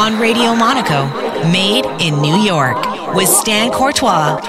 On Radio Monaco, made in New York, with Stan Courtois.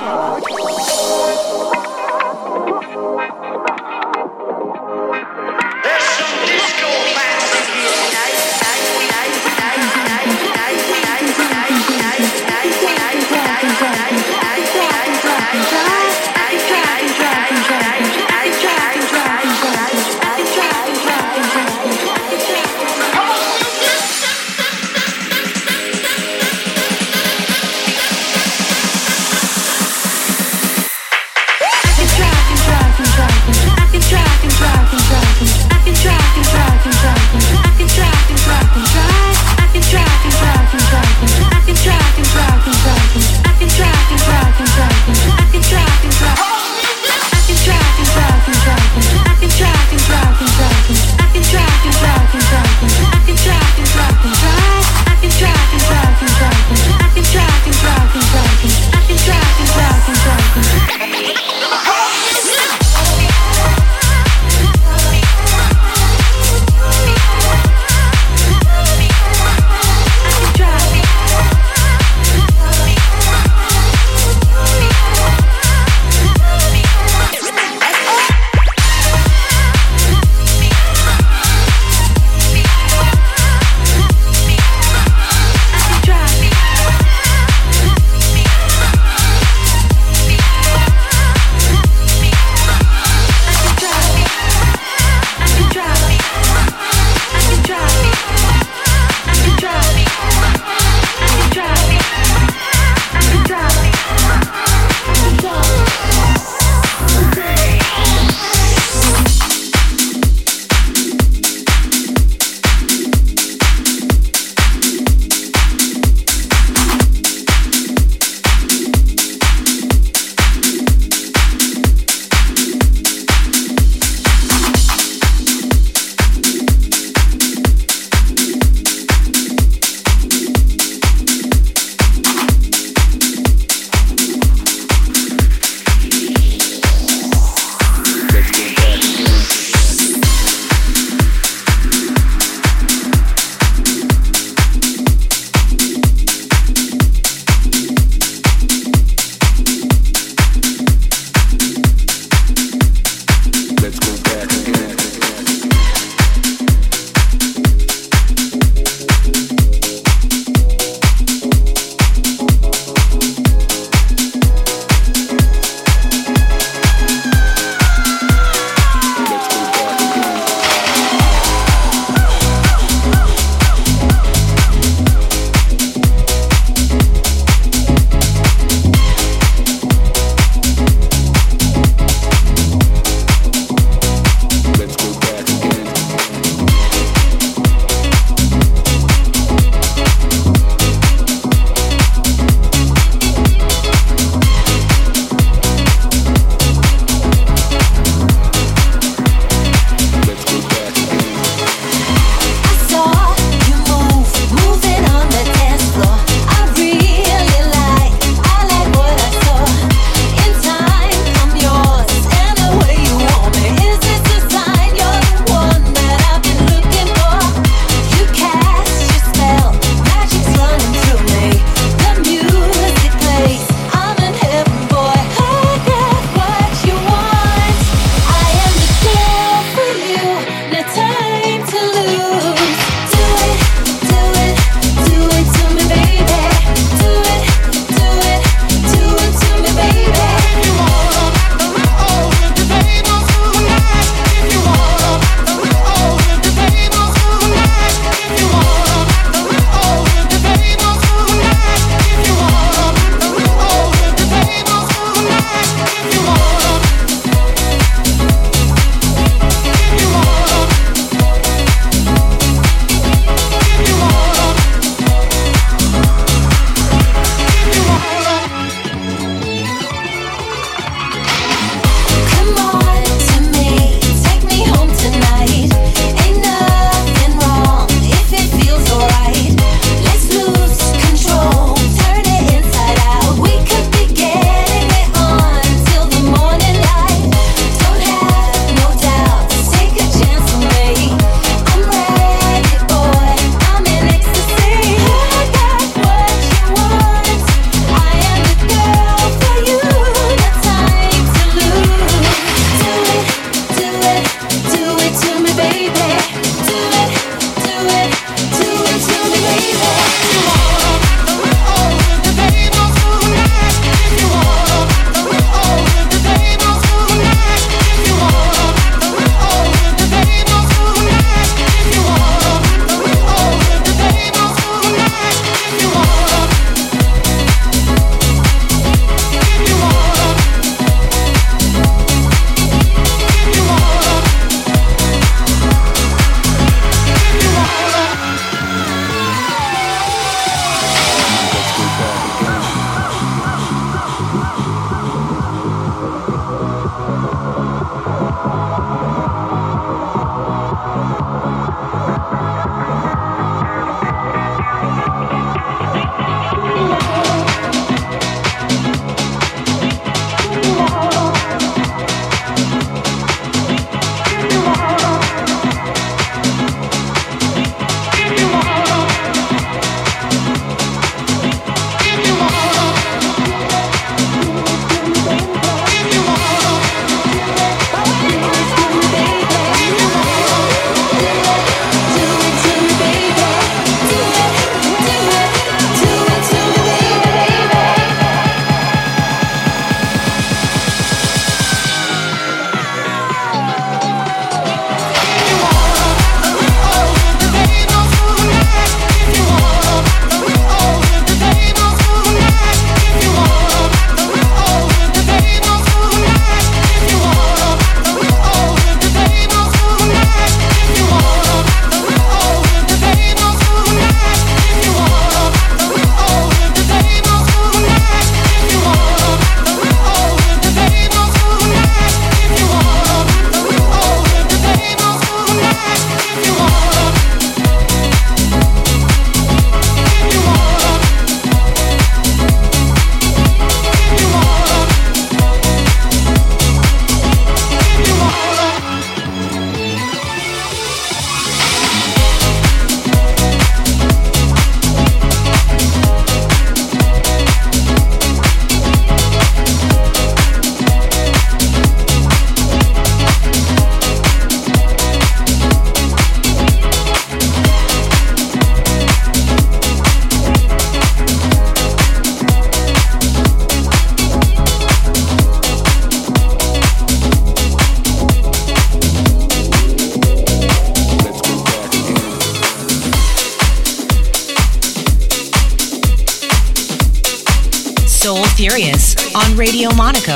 Radio Monaco.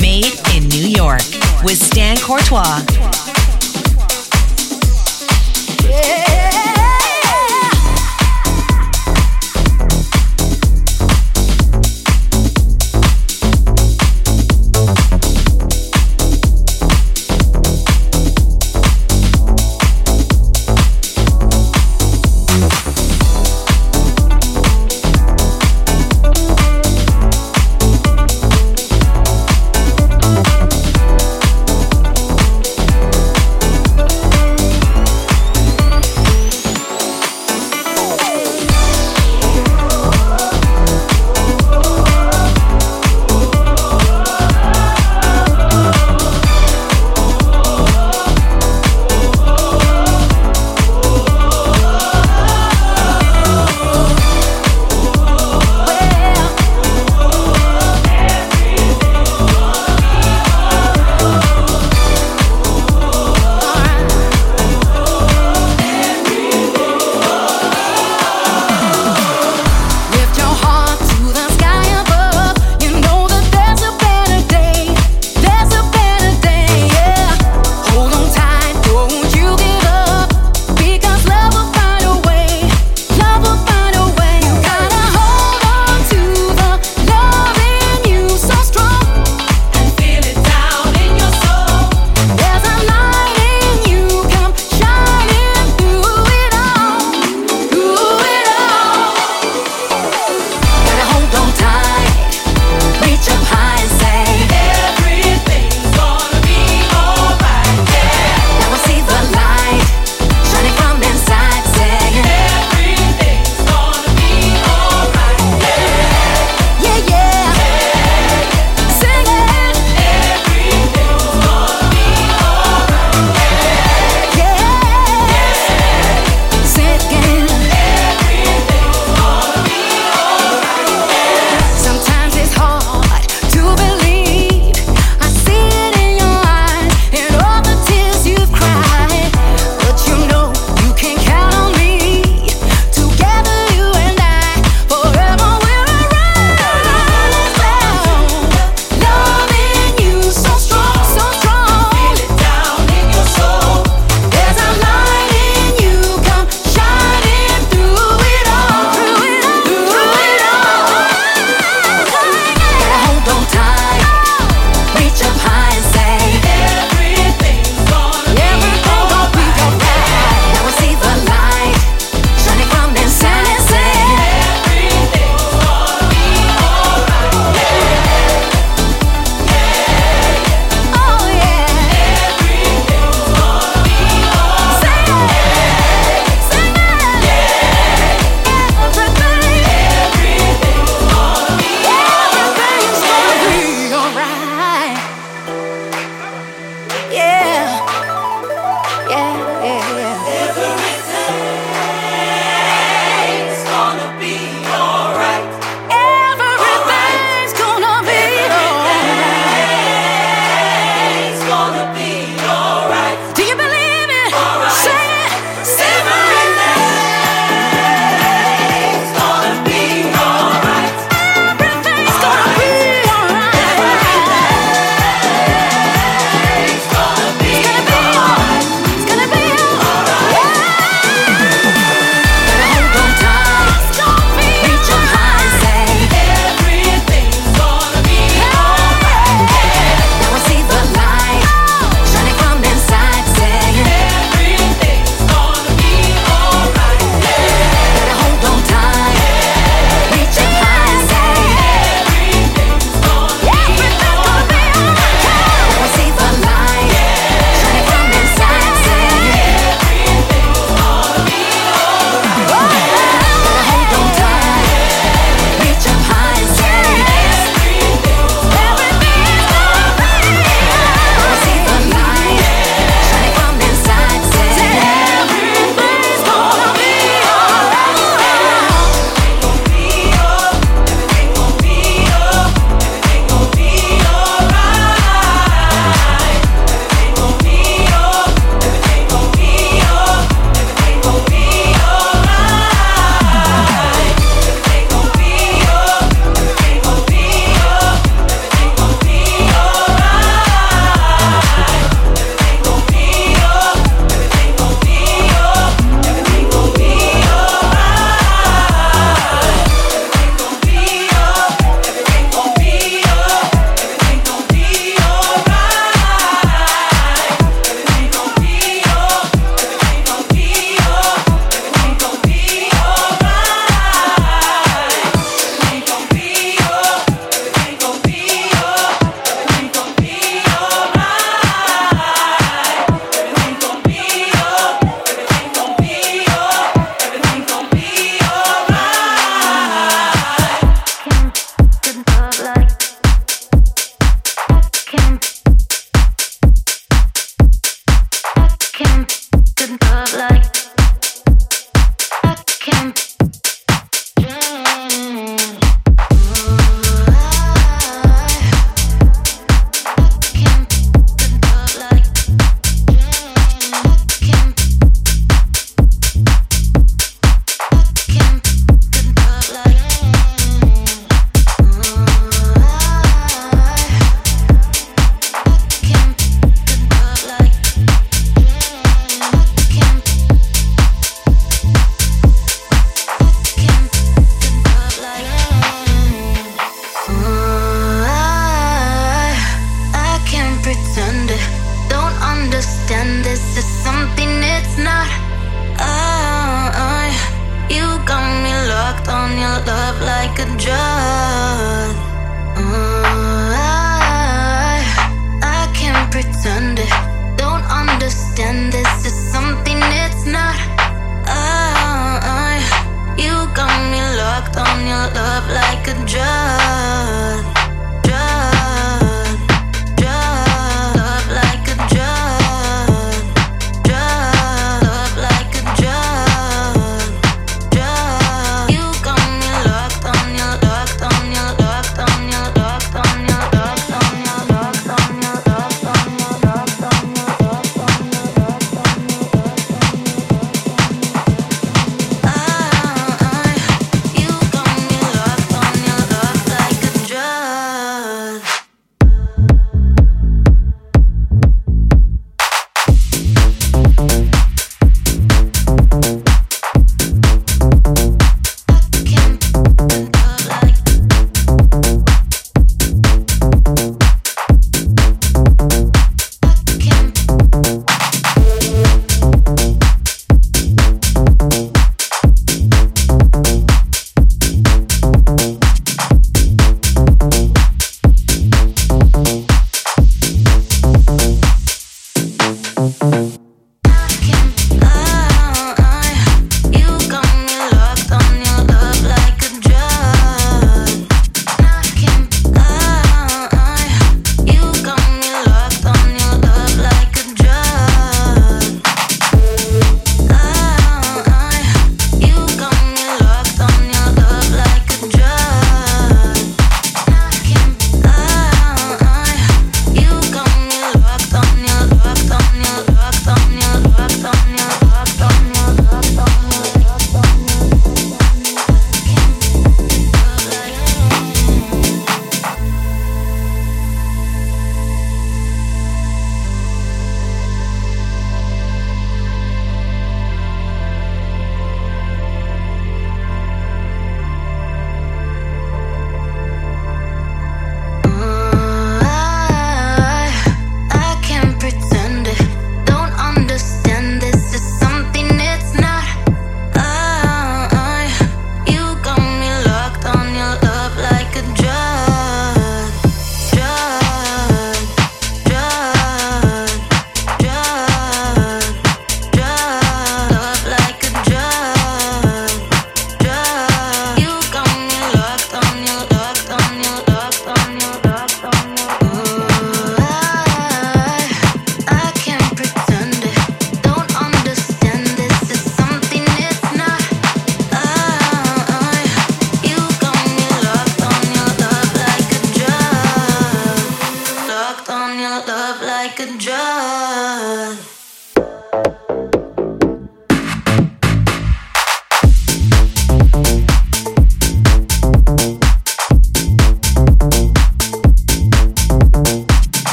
Made in New York with Stan Courtois.